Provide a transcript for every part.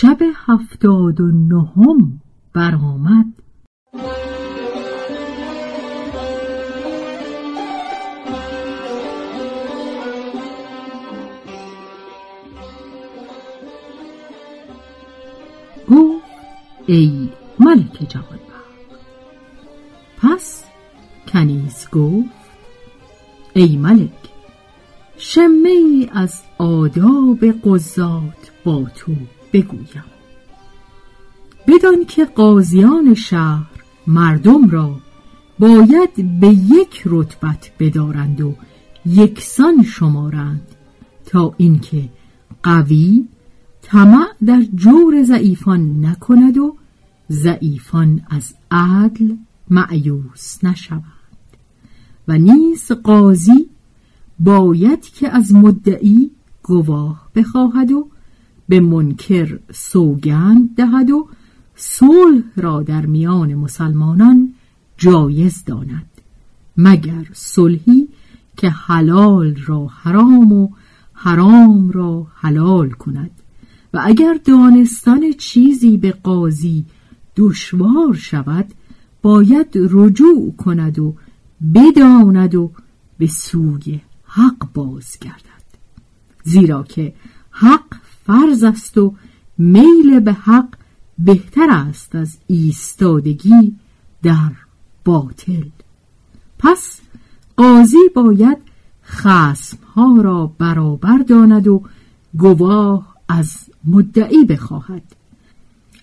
شب هفتاد و نهم برآمد. گفت ای ملک جوان پس کنیز گفت ای ملک شمه ای از آداب قضات با تو. بگویم. بدان که قاضیان شهر مردم را باید به یک رتبت بدارند و یکسان شمارند تا اینکه قوی طمع در جور ضعیفان نکند و ضعیفان از عدل معیوس نشوند. و نیز قاضی باید که از مدعی گواه بخواهد و به منکر سوگند دهد و صلح را در میان مسلمانان جایز داند مگر صلحی که حلال را حرام و حرام را حلال کند. و اگر دانستن چیزی به قاضی دشوار شود باید رجوع کند و بداند و به سوی حق بازگردد. زیرا که حق فرض است و میل به حق بهتر است از ایستادگی در باطل. پس قاضی باید خسمها را برابر داند و گواه از مدعی بخواهد.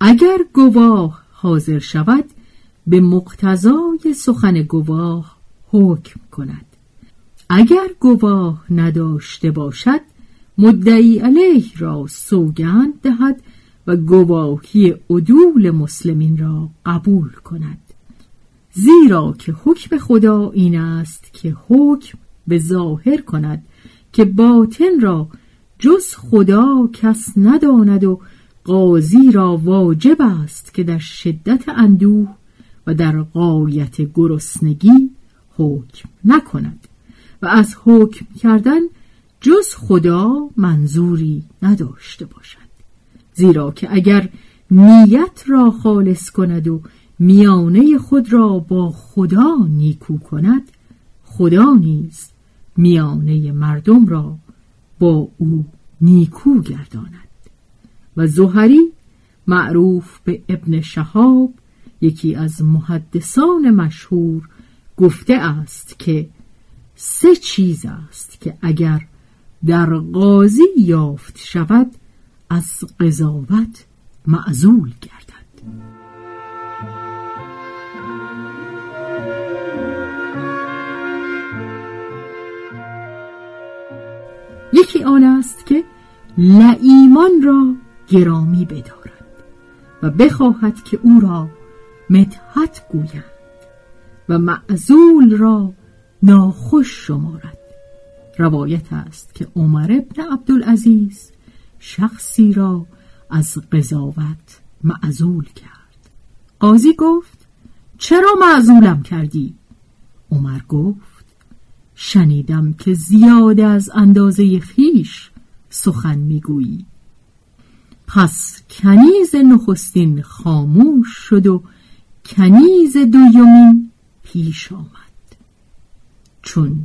اگر گواه حاضر شود به مقتضای سخن گواه حکم کند. اگر گواه نداشته باشد مدعی علیه را سوگند دهد و گواهی عدول مسلمین را قبول کند. زیرا که حکم خدا این است که حکم به ظاهر کند که باطن را جز خدا کس نداند و قاضی را واجب است که در شدت اندوه و در قایت گرسنگی حکم نکند و از حکم کردن جز خدا منظوری نداشته باشد. زیرا که اگر نیت را خالص کند و میانه خود را با خدا نیکو کند خدا نیز میانه مردم را با او نیکو گرداند. و زهری معروف به ابن شهاب یکی از محدثان مشهور گفته است که سه چیز است که اگر در قاضی یافت شود از قضاوت معزول گردد. یکی آن است که لعیمان را گرامی بدارد و بخواهد که او را مدحت گویند و معزول را ناخوش شمارد. روایت است که عمر ابن عبدالعزیز شخصی را از قضاوت معزول کرد. قاضی گفت چرا معزولم کردی؟ عمر گفت شنیدم که زیاده از اندازه خیش سخن می‌گویی. پس کنیز نخستین خاموش شد و کنیز دویمین پیش آمد. چون